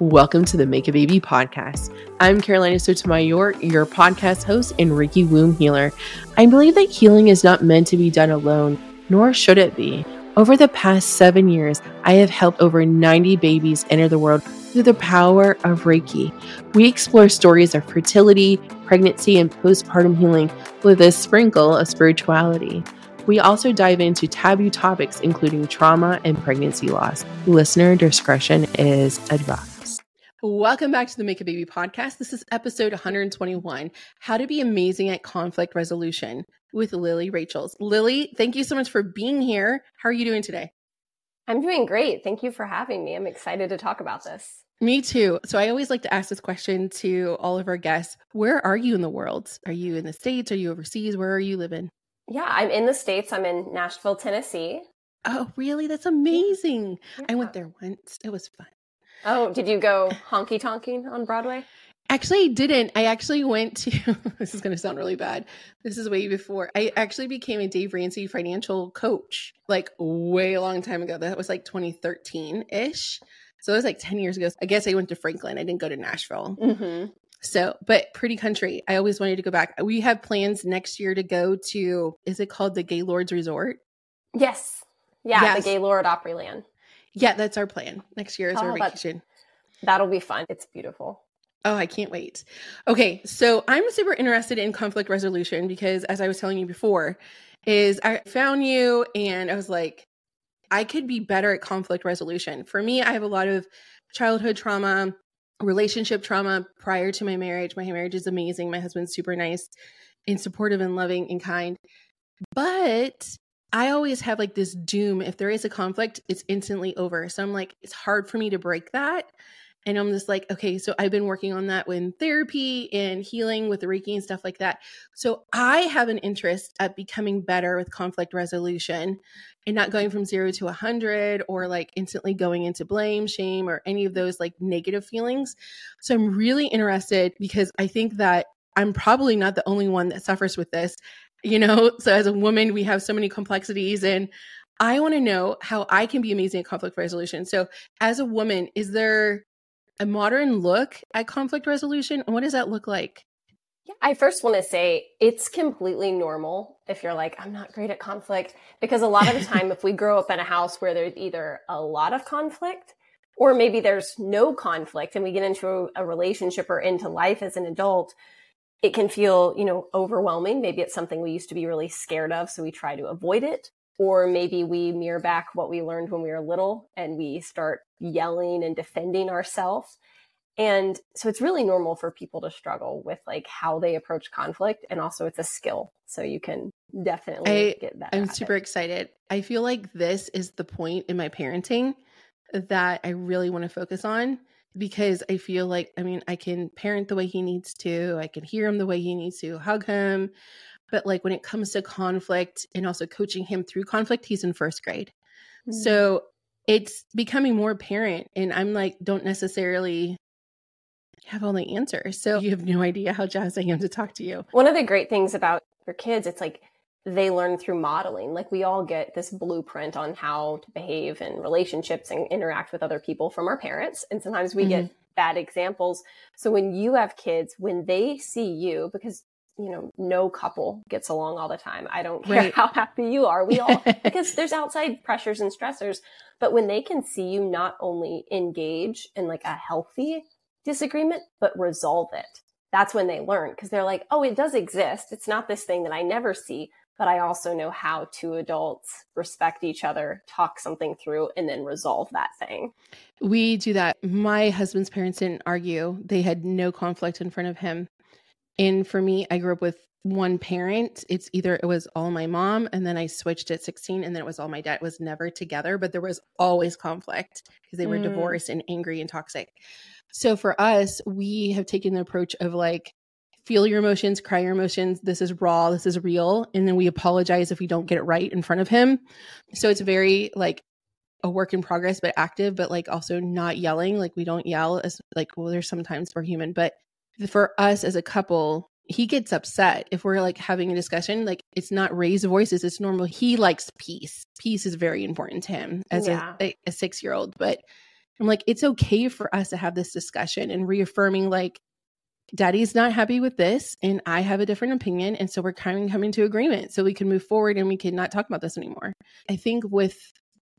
Welcome to the Make a Baby podcast. I'm Carolina Sotomayor, your podcast host and Reiki womb healer. I believe that healing is not meant to be done alone, nor should it be. Over the past seven years, I have helped over 90 babies enter the world through the power of Reiki. We explore stories of fertility, pregnancy, and postpartum healing with a sprinkle of spirituality. We also dive into taboo topics, including trauma and pregnancy loss. Listener discretion is advised. Welcome back to the Make a Baby podcast. This is episode 121 How to Be Amazing at Conflict Resolution with Lilly Rachels. Lilly, thank you so much for being here. How are you doing today? I'm doing great. Thank you for having me. I'm excited to talk about this. Me too. So I always like to ask this question to all of our guests Where are you in the world? Are you in the States? Are you overseas? Where are you living? Yeah, I'm in the States. I'm in Nashville, Tennessee. Oh, really? That's amazing. Yeah. I went there once. It was fun. Oh, did you go honky tonking on Broadway? Actually, I didn't. I actually went to, this is going to sound really bad. This is way before. I actually became a Dave Ramsey financial coach like way a long time ago. That was like 2013 ish. So it was like 10 years ago. I guess I went to Franklin. I didn't go to Nashville. Mm-hmm. So, but pretty country. I always wanted to go back. We have plans next year to go to, is it called the Gaylord's Resort? Yes. Yeah, yes. the Gaylord Opryland. Yeah, that's our plan. Next year is our oh, vacation. That'll be fun. It's beautiful. Oh, I can't wait. Okay, so I'm super interested in conflict resolution because as I was telling you before, is I found you and I was like, I could be better at conflict resolution. For me, I have a lot of childhood trauma, relationship trauma prior to my marriage. My marriage is amazing. My husband's super nice and supportive and loving and kind. But I always have like this doom. If there is a conflict, it's instantly over. So I'm like, it's hard for me to break that. And I'm just like, okay, so I've been working on that with therapy and healing with the Reiki and stuff like that. So I have an interest at becoming better with conflict resolution and not going from zero to a hundred or like instantly going into blame, shame, or any of those like negative feelings. So I'm really interested because I think that I'm probably not the only one that suffers with this you know so as a woman we have so many complexities and i want to know how i can be amazing at conflict resolution so as a woman is there a modern look at conflict resolution and what does that look like yeah, I first want to say it's completely normal if you're like, I'm not great at conflict. Because a lot of the time, if we grow up in a house where there's either a lot of conflict or maybe there's no conflict and we get into a relationship or into life as an adult, it can feel, you know, overwhelming. Maybe it's something we used to be really scared of, so we try to avoid it. Or maybe we mirror back what we learned when we were little and we start yelling and defending ourselves. And so it's really normal for people to struggle with like how they approach conflict. And also it's a skill. So you can definitely I, get that. I'm super excited. I feel like this is the point in my parenting that I really want to focus on because I feel like, I mean, I can parent the way he needs to, I can hear him the way he needs to, hug him. But like when it comes to conflict and also coaching him through conflict, he's in first grade. Mm-hmm. So it's becoming more apparent. And I'm like, don't necessarily have all the answers. So you have no idea how jazzed I am to talk to you. One of the great things about your kids, it's like they learn through modeling. Like we all get this blueprint on how to behave in relationships and interact with other people from our parents. And sometimes we mm-hmm. get bad examples. So when you have kids, when they see you, because you know, no couple gets along all the time. I don't care right. how happy you are. We all, because there's outside pressures and stressors. But when they can see you not only engage in like a healthy disagreement, but resolve it, that's when they learn because they're like, oh, it does exist. It's not this thing that I never see, but I also know how two adults respect each other, talk something through, and then resolve that thing. We do that. My husband's parents didn't argue, they had no conflict in front of him. And for me, I grew up with one parent. It's either it was all my mom, and then I switched at 16, and then it was all my dad. It was never together, but there was always conflict because they were mm. divorced and angry and toxic. So for us, we have taken the approach of like, feel your emotions, cry your emotions. This is raw, this is real. And then we apologize if we don't get it right in front of him. So it's very like a work in progress, but active, but like also not yelling. Like we don't yell as like, well, there's sometimes we're human, but for us as a couple, he gets upset if we're like having a discussion. Like it's not raised voices, it's normal. He likes peace. Peace is very important to him as yeah. a, a, a six year old, but I'm like, it's okay for us to have this discussion and reaffirming, like, daddy's not happy with this and I have a different opinion. And so we're kind of coming to agreement so we can move forward and we can not talk about this anymore. I think with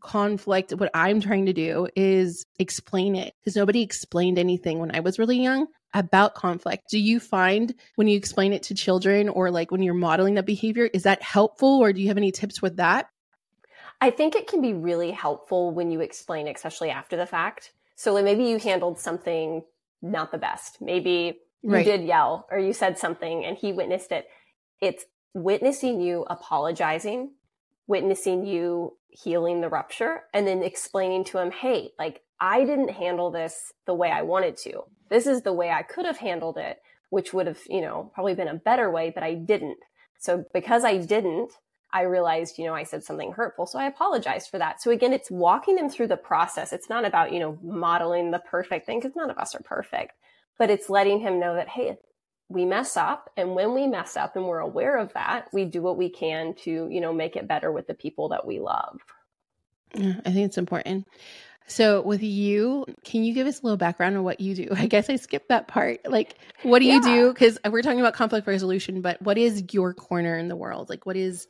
conflict, what I'm trying to do is explain it because nobody explained anything when I was really young about conflict. Do you find when you explain it to children or like when you're modeling that behavior, is that helpful or do you have any tips with that? I think it can be really helpful when you explain, especially after the fact. So maybe you handled something not the best. Maybe right. you did yell or you said something and he witnessed it. It's witnessing you apologizing, witnessing you healing the rupture, and then explaining to him, hey, like I didn't handle this the way I wanted to. This is the way I could have handled it, which would have, you know, probably been a better way, but I didn't. So because I didn't, I realized, you know, I said something hurtful. So I apologized for that. So again, it's walking them through the process. It's not about, you know, modeling the perfect thing because none of us are perfect, but it's letting him know that, hey, we mess up. And when we mess up and we're aware of that, we do what we can to, you know, make it better with the people that we love. Yeah, I think it's important. So, with you, can you give us a little background on what you do? I guess I skipped that part. Like, what do yeah. you do? Because we're talking about conflict resolution, but what is your corner in the world? Like, what is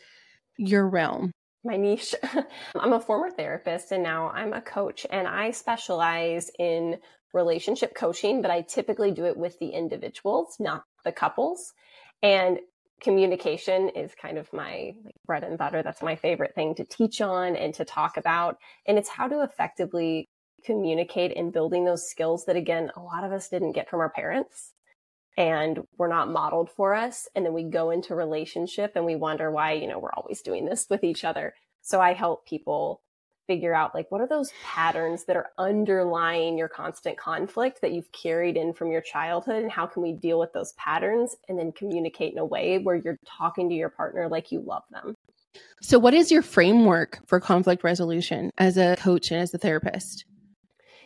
your realm? My niche. I'm a former therapist and now I'm a coach, and I specialize in relationship coaching, but I typically do it with the individuals, not the couples. And communication is kind of my bread and butter. That's my favorite thing to teach on and to talk about. And it's how to effectively communicate and building those skills that, again, a lot of us didn't get from our parents and were not modeled for us. And then we go into relationship and we wonder why, you know, we're always doing this with each other. So I help people figure out like what are those patterns that are underlying your constant conflict that you've carried in from your childhood and how can we deal with those patterns and then communicate in a way where you're talking to your partner like you love them? So what is your framework for conflict resolution as a coach and as a therapist?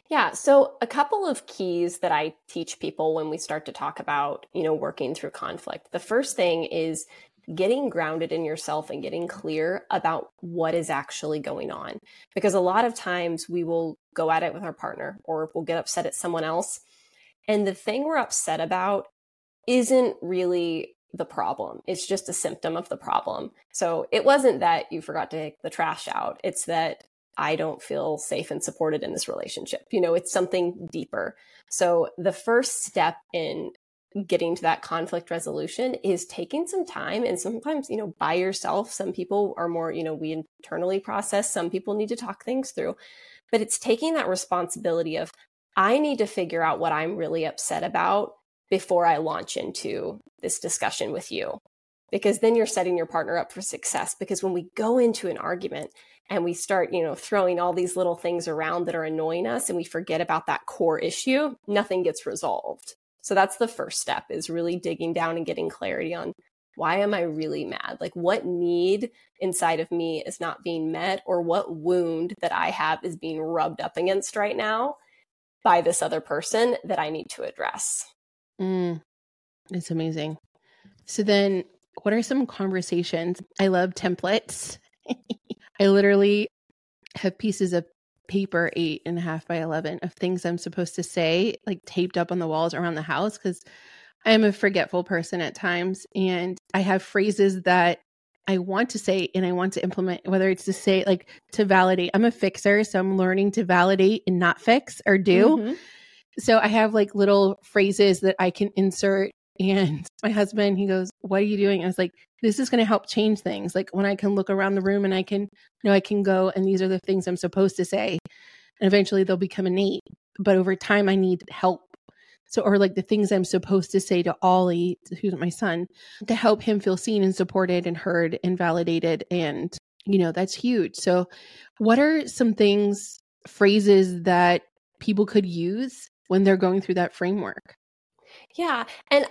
Yeah so a couple of keys that i teach people when we start to talk about you know working through conflict. The first thing is getting grounded in yourself and getting clear about what is actually going on. Because a lot of times we will go at it with our partner or we'll get upset at someone else. And the thing we're upset about isn't really the problem. It's just a symptom of the problem. So it wasn't that you forgot to take the trash out. It's that I don't feel safe and supported in this relationship. You know, it's something deeper. So the first step in getting to that conflict resolution is taking some time and sometimes you know by yourself some people are more you know we internally process some people need to talk things through but it's taking that responsibility of i need to figure out what i'm really upset about before i launch into this discussion with you because then you're setting your partner up for success because when we go into an argument and we start you know throwing all these little things around that are annoying us and we forget about that core issue nothing gets resolved so that's the first step is really digging down and getting clarity on why am I really mad? Like what need inside of me is not being met or what wound that I have is being rubbed up against right now by this other person that I need to address. Mm, it's amazing. So then what are some conversations? I love templates. I literally have pieces of paper eight and a half by 11 of things I'm supposed to say, like taped up on the walls around the house, because I'm a forgetful person at times. And I have phrases that I want to say and I want to implement, whether it's to say, like to validate. I'm a fixer, so I'm learning to validate and not fix or do. Mm-hmm. So I have like little phrases that I can insert and my husband, he goes, What are you doing? I was like, This is going to help change things. Like when I can look around the room and I can, you know, I can go and these are the things I'm supposed to say. And eventually they'll become innate. But over time, I need help. So, or like the things I'm supposed to say to Ollie, who's my son, to help him feel seen and supported and heard and validated. And, you know, that's huge. So, what are some things, phrases that people could use when they're going through that framework? Yeah. And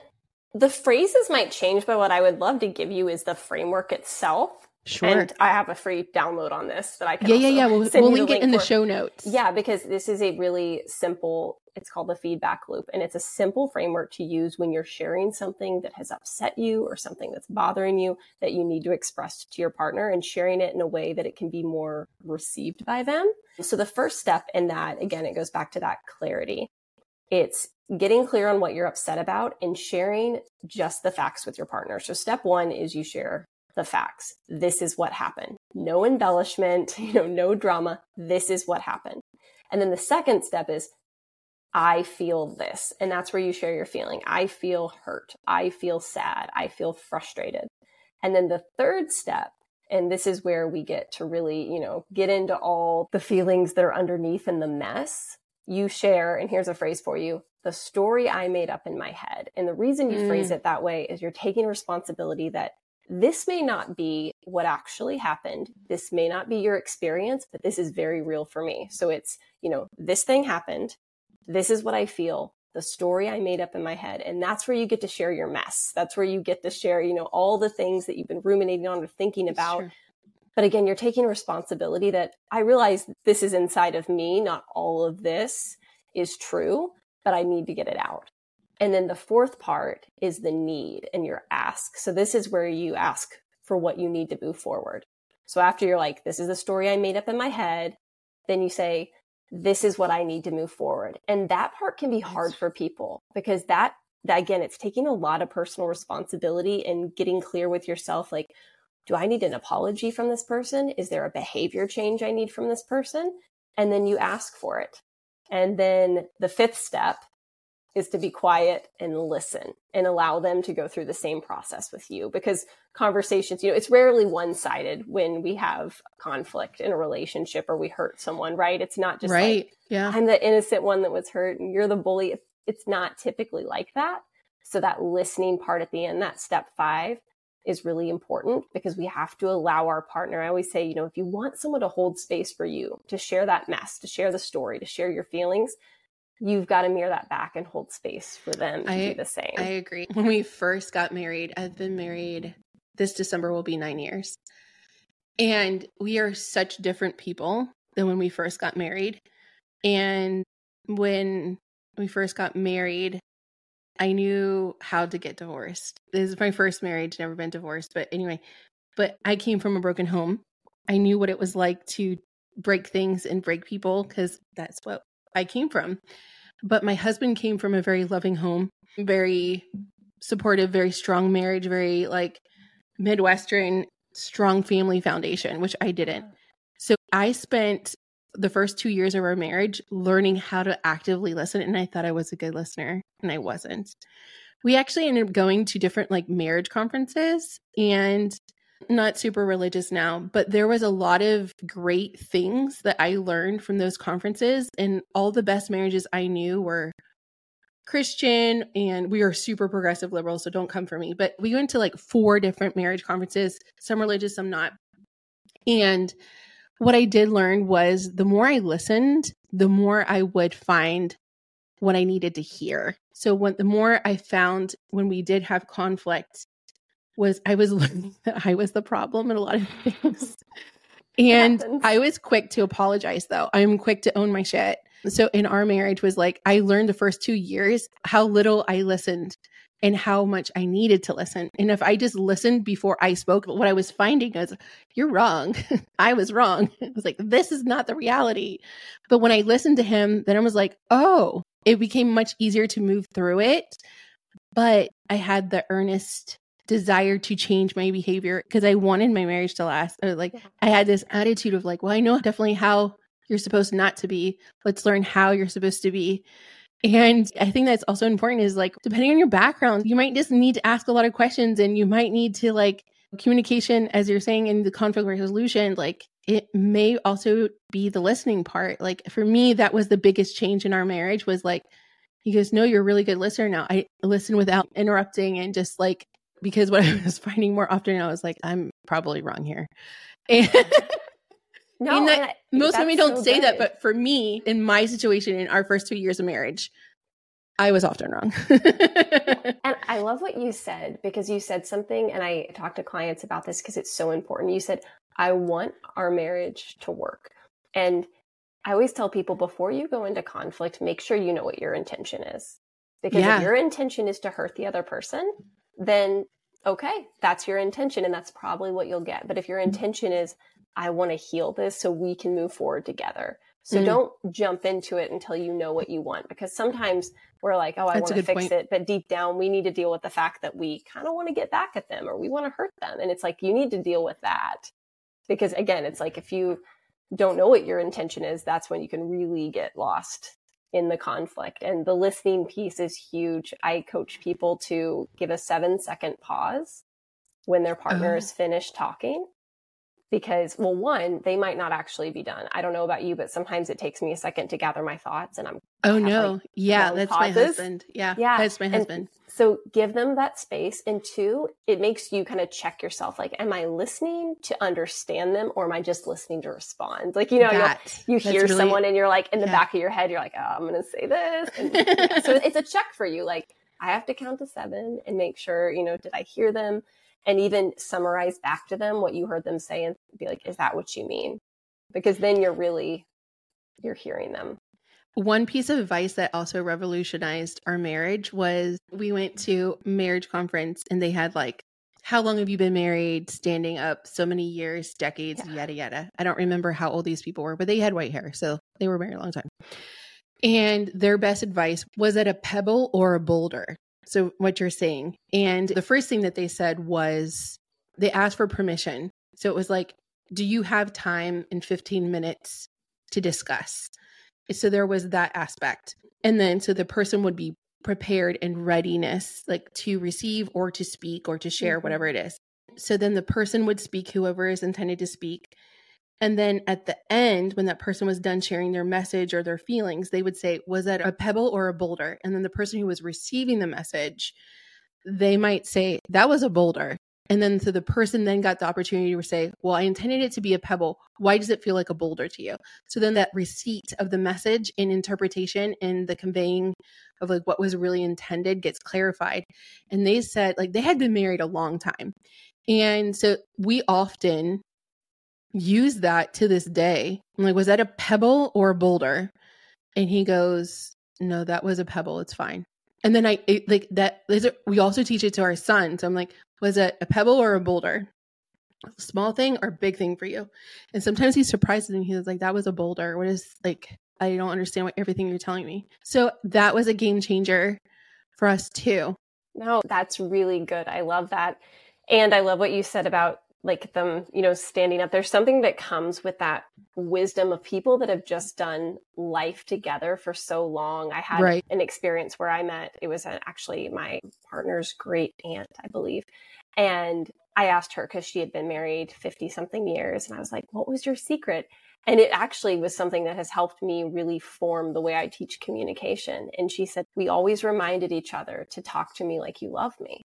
the phrases might change, but what I would love to give you is the framework itself. Sure. And I have a free download on this that I can. Yeah, yeah, yeah. We'll, we'll link, link it in for. the show notes. Yeah, because this is a really simple. It's called the feedback loop, and it's a simple framework to use when you're sharing something that has upset you or something that's bothering you that you need to express to your partner, and sharing it in a way that it can be more received by them. So the first step in that, again, it goes back to that clarity. It's getting clear on what you're upset about and sharing just the facts with your partner. So step one is you share the facts. This is what happened. No embellishment, you know, no drama. This is what happened. And then the second step is I feel this. And that's where you share your feeling. I feel hurt. I feel sad. I feel frustrated. And then the third step, and this is where we get to really, you know, get into all the feelings that are underneath in the mess. You share, and here's a phrase for you the story I made up in my head. And the reason you mm. phrase it that way is you're taking responsibility that this may not be what actually happened. This may not be your experience, but this is very real for me. So it's, you know, this thing happened. This is what I feel, the story I made up in my head. And that's where you get to share your mess. That's where you get to share, you know, all the things that you've been ruminating on or thinking about. But again, you're taking responsibility that I realize this is inside of me. Not all of this is true, but I need to get it out. And then the fourth part is the need and your ask. So this is where you ask for what you need to move forward. So after you're like, this is the story I made up in my head, then you say, this is what I need to move forward. And that part can be hard for people because that, that again, it's taking a lot of personal responsibility and getting clear with yourself. Like, do I need an apology from this person? Is there a behavior change I need from this person? And then you ask for it. And then the fifth step is to be quiet and listen and allow them to go through the same process with you because conversations, you know, it's rarely one sided when we have conflict in a relationship or we hurt someone, right? It's not just right. Like, yeah. I'm the innocent one that was hurt and you're the bully. It's not typically like that. So that listening part at the end, that step five is really important because we have to allow our partner. I always say, you know, if you want someone to hold space for you, to share that mess, to share the story, to share your feelings, you've got to mirror that back and hold space for them to I, do the same. I agree. When we first got married, I've been married this December will be nine years. And we are such different people than when we first got married. And when we first got married, I knew how to get divorced. This is my first marriage, never been divorced. But anyway, but I came from a broken home. I knew what it was like to break things and break people because that's what I came from. But my husband came from a very loving home, very supportive, very strong marriage, very like Midwestern strong family foundation, which I didn't. So I spent the first two years of our marriage learning how to actively listen. And I thought I was a good listener, and I wasn't. We actually ended up going to different like marriage conferences and not super religious now, but there was a lot of great things that I learned from those conferences. And all the best marriages I knew were Christian and we are super progressive liberals, so don't come for me. But we went to like four different marriage conferences, some religious, some not. And what I did learn was the more I listened, the more I would find what I needed to hear. So when the more I found when we did have conflict, was I was learning that I was the problem in a lot of things. and I was quick to apologize though. I'm quick to own my shit. So in our marriage was like I learned the first 2 years how little I listened and how much I needed to listen. And if I just listened before I spoke, what I was finding is you're wrong. I was wrong. It was like this is not the reality. But when I listened to him, then I was like, "Oh, it became much easier to move through it." But I had the earnest desire to change my behavior because I wanted my marriage to last. Or like I had this attitude of like, well, I know definitely how you're supposed not to be. Let's learn how you're supposed to be. And I think that's also important is like, depending on your background, you might just need to ask a lot of questions and you might need to like communication, as you're saying in the conflict resolution, like it may also be the listening part. Like for me, that was the biggest change in our marriage was like, he goes, No, you're a really good listener now. I listen without interrupting and just like because what I was finding more often, I was like, I'm probably wrong here. And no, that, I, most women don't so say good. that, but for me, in my situation, in our first two years of marriage, I was often wrong. and I love what you said because you said something, and I talk to clients about this because it's so important. You said, I want our marriage to work. And I always tell people before you go into conflict, make sure you know what your intention is. Because yeah. if your intention is to hurt the other person, then okay, that's your intention and that's probably what you'll get. But if your mm-hmm. intention is, I want to heal this so we can move forward together. So mm. don't jump into it until you know what you want because sometimes we're like, oh, I want to fix point. it. But deep down, we need to deal with the fact that we kind of want to get back at them or we want to hurt them. And it's like, you need to deal with that. Because again, it's like if you don't know what your intention is, that's when you can really get lost in the conflict. And the listening piece is huge. I coach people to give a seven second pause when their partner oh. is finished talking because well one they might not actually be done. I don't know about you but sometimes it takes me a second to gather my thoughts and i'm oh no. like yeah that's pauses. my husband. Yeah yeah that's my husband. and so give them that space and two it makes you kind of check yourself like am i listening to understand them or am i just listening to respond? Like you know that, you hear really, someone and you're like in the yeah. back of your head you're like oh i'm gonna say this. And, yeah, so it's a check for you like i have to count to seven and make sure you know did i hear them and even summarize back to them what you heard them say and be like is that what you mean? Because then you're really you're hearing them. One piece of advice that also revolutionized our marriage was we went to marriage conference and they had like how long have you been married? Standing up so many years decades yeah. yada yada. I don't remember how old these people were but they had white hair so they were married a long time. And their best advice was that a pebble or a boulder so, what you're saying. And the first thing that they said was they asked for permission. So, it was like, do you have time in 15 minutes to discuss? So, there was that aspect. And then, so the person would be prepared and readiness, like to receive or to speak or to share, mm-hmm. whatever it is. So, then the person would speak, whoever is intended to speak. And then at the end, when that person was done sharing their message or their feelings, they would say, Was that a pebble or a boulder? And then the person who was receiving the message, they might say, That was a boulder. And then so the person then got the opportunity to say, Well, I intended it to be a pebble. Why does it feel like a boulder to you? So then that receipt of the message and interpretation and the conveying of like what was really intended gets clarified. And they said, like, they had been married a long time. And so we often use that to this day. I'm like, was that a pebble or a boulder? And he goes, no, that was a pebble. It's fine. And then I it, like that. We also teach it to our son. So I'm like, was it a pebble or a boulder? Small thing or big thing for you? And sometimes he surprises me. he was like, that was a boulder. What is like? I don't understand what everything you're telling me. So that was a game changer for us too. No, that's really good. I love that. And I love what you said about like them, you know, standing up. There's something that comes with that wisdom of people that have just done life together for so long. I had right. an experience where I met, it was actually my partner's great aunt, I believe. And I asked her because she had been married 50 something years. And I was like, what was your secret? And it actually was something that has helped me really form the way I teach communication. And she said, We always reminded each other to talk to me like you love me.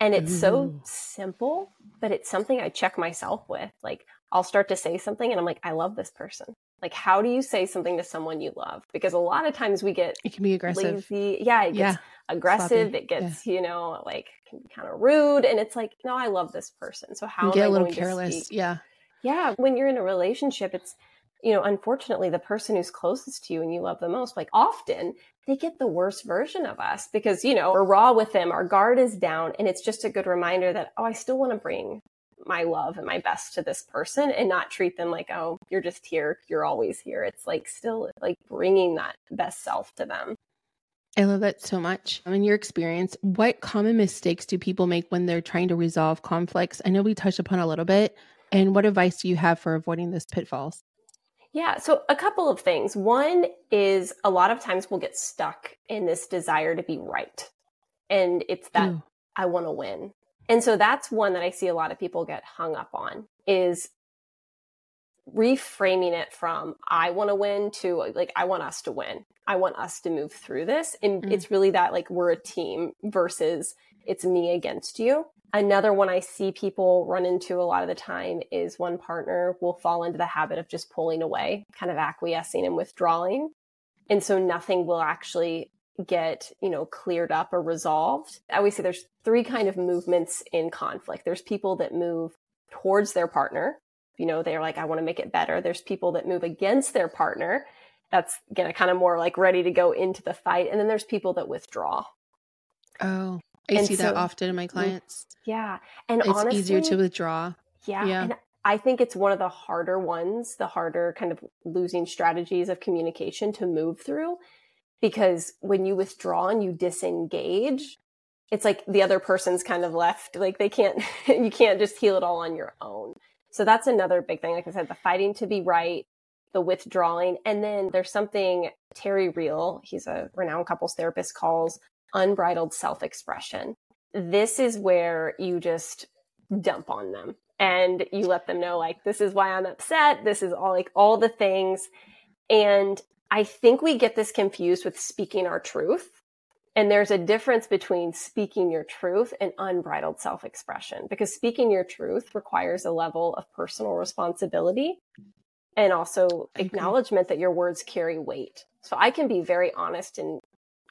And it's mm. so simple, but it's something I check myself with. Like I'll start to say something and I'm like, I love this person. Like, how do you say something to someone you love? Because a lot of times we get it can be aggressive. Lazy. Yeah, it gets yeah. aggressive. Sloppy. It gets, yeah. you know, like can be kind of rude. And it's like, no, I love this person. So how get a little careless. Yeah. Yeah. When you're in a relationship, it's you know, unfortunately, the person who's closest to you and you love the most, like often they get the worst version of us because, you know, we're raw with them, our guard is down. And it's just a good reminder that, oh, I still want to bring my love and my best to this person and not treat them like, oh, you're just here. You're always here. It's like still like bringing that best self to them. I love that so much. In your experience, what common mistakes do people make when they're trying to resolve conflicts? I know we touched upon a little bit. And what advice do you have for avoiding those pitfalls? Yeah, so a couple of things. One is a lot of times we'll get stuck in this desire to be right. And it's that mm. I want to win. And so that's one that I see a lot of people get hung up on is reframing it from I want to win to like I want us to win. I want us to move through this. And mm. it's really that like we're a team versus it's me against you. Another one I see people run into a lot of the time is one partner will fall into the habit of just pulling away, kind of acquiescing and withdrawing. And so nothing will actually get, you know, cleared up or resolved. I always say there's three kind of movements in conflict. There's people that move towards their partner. You know, they're like, I want to make it better. There's people that move against their partner. That's again kind of more like ready to go into the fight. And then there's people that withdraw. Oh, I and see so, that often in my clients. Yeah. And it's honestly, easier to withdraw. Yeah, yeah. And I think it's one of the harder ones, the harder kind of losing strategies of communication to move through. Because when you withdraw and you disengage, it's like the other person's kind of left. Like they can't, you can't just heal it all on your own. So that's another big thing. Like I said, the fighting to be right, the withdrawing. And then there's something Terry Real, he's a renowned couples therapist, calls unbridled self expression. This is where you just dump on them and you let them know like this is why I'm upset. This is all like all the things. And I think we get this confused with speaking our truth. And there's a difference between speaking your truth and unbridled self expression because speaking your truth requires a level of personal responsibility and also acknowledgement that your words carry weight. So I can be very honest and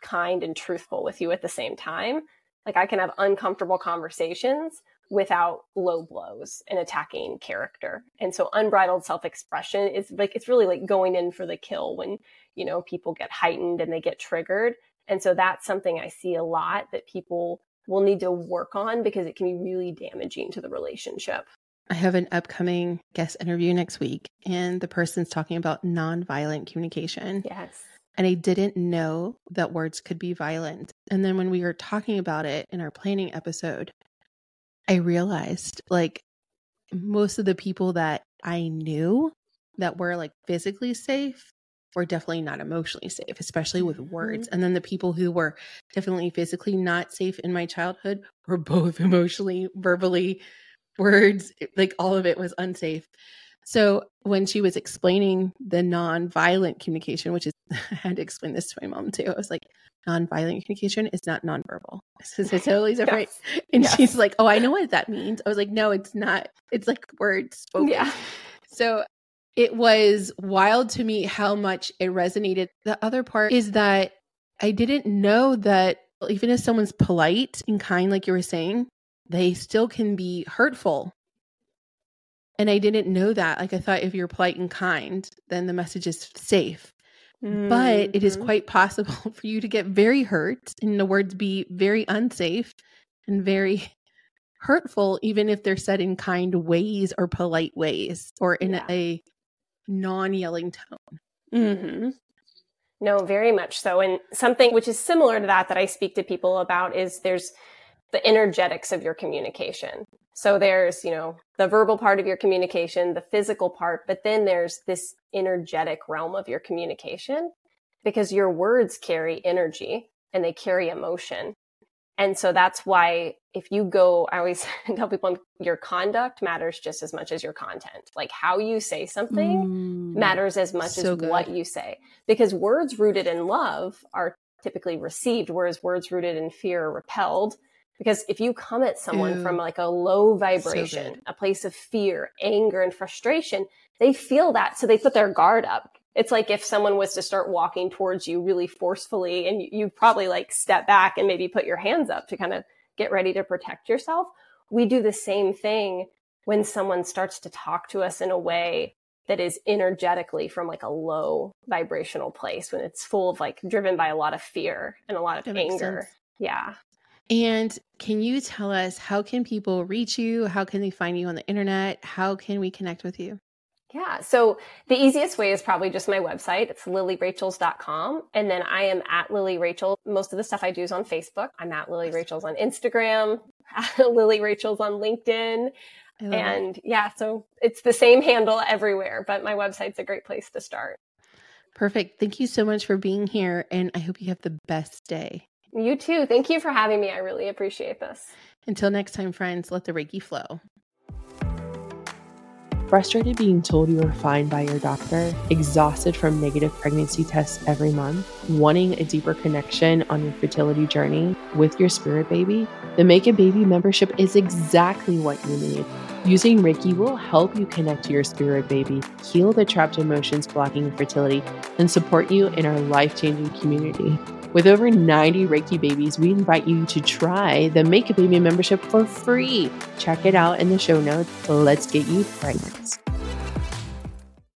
kind and truthful with you at the same time. Like I can have uncomfortable conversations without low blows and attacking character. And so unbridled self-expression is like it's really like going in for the kill when, you know, people get heightened and they get triggered. And so that's something I see a lot that people will need to work on because it can be really damaging to the relationship. I have an upcoming guest interview next week, and the person's talking about nonviolent communication. Yes. And I didn't know that words could be violent. And then when we were talking about it in our planning episode, I realized like most of the people that I knew that were like physically safe were definitely not emotionally safe, especially with words. Mm-hmm. And then the people who were definitely physically not safe in my childhood were both emotionally, verbally, words, like all of it was unsafe. So when she was explaining the non-violent communication, which is I had to explain this to my mom too. I was like, non-violent communication is not nonverbal. This is totally different. Yes. And yes. she's like, Oh, I know what that means. I was like, No, it's not. It's like words spoken. Yeah. So it was wild to me how much it resonated. The other part is that I didn't know that even if someone's polite and kind, like you were saying, they still can be hurtful and I didn't know that. Like I thought if you're polite and kind, then the message is safe. Mm-hmm. But it is mm-hmm. quite possible for you to get very hurt and the words be very unsafe and very hurtful, even if they're said in kind ways or polite ways or in yeah. a non yelling tone. Mm-hmm. No, very much so. And something which is similar to that that I speak to people about is there's the energetics of your communication. So there's, you know, the verbal part of your communication, the physical part, but then there's this energetic realm of your communication because your words carry energy and they carry emotion. And so that's why if you go, I always tell people your conduct matters just as much as your content. Like how you say something mm, matters as much so as good. what you say because words rooted in love are typically received, whereas words rooted in fear are repelled because if you come at someone Ew. from like a low vibration, so a place of fear, anger, and frustration, they feel that. So they put their guard up. It's like if someone was to start walking towards you really forcefully and you, you probably like step back and maybe put your hands up to kind of get ready to protect yourself. We do the same thing when someone starts to talk to us in a way that is energetically from like a low vibrational place when it's full of like driven by a lot of fear and a lot of anger. Yeah. And can you tell us how can people reach you? How can they find you on the internet? How can we connect with you? Yeah. So the easiest way is probably just my website. It's lillyrachels.com. And then I am at Lilly Rachel. Most of the stuff I do is on Facebook. I'm at Lilly Rachels on Instagram, Lilly Rachels on LinkedIn. And it. yeah, so it's the same handle everywhere, but my website's a great place to start. Perfect. Thank you so much for being here. And I hope you have the best day. You too. Thank you for having me. I really appreciate this. Until next time, friends, let the Reiki flow. Frustrated being told you are fine by your doctor, exhausted from negative pregnancy tests every month, wanting a deeper connection on your fertility journey with your spirit baby? The Make a Baby membership is exactly what you need. Using Reiki will help you connect to your spirit baby, heal the trapped emotions blocking fertility, and support you in our life changing community. With over 90 Reiki babies, we invite you to try the Make a Baby membership for free. Check it out in the show notes. Let's get you pregnant.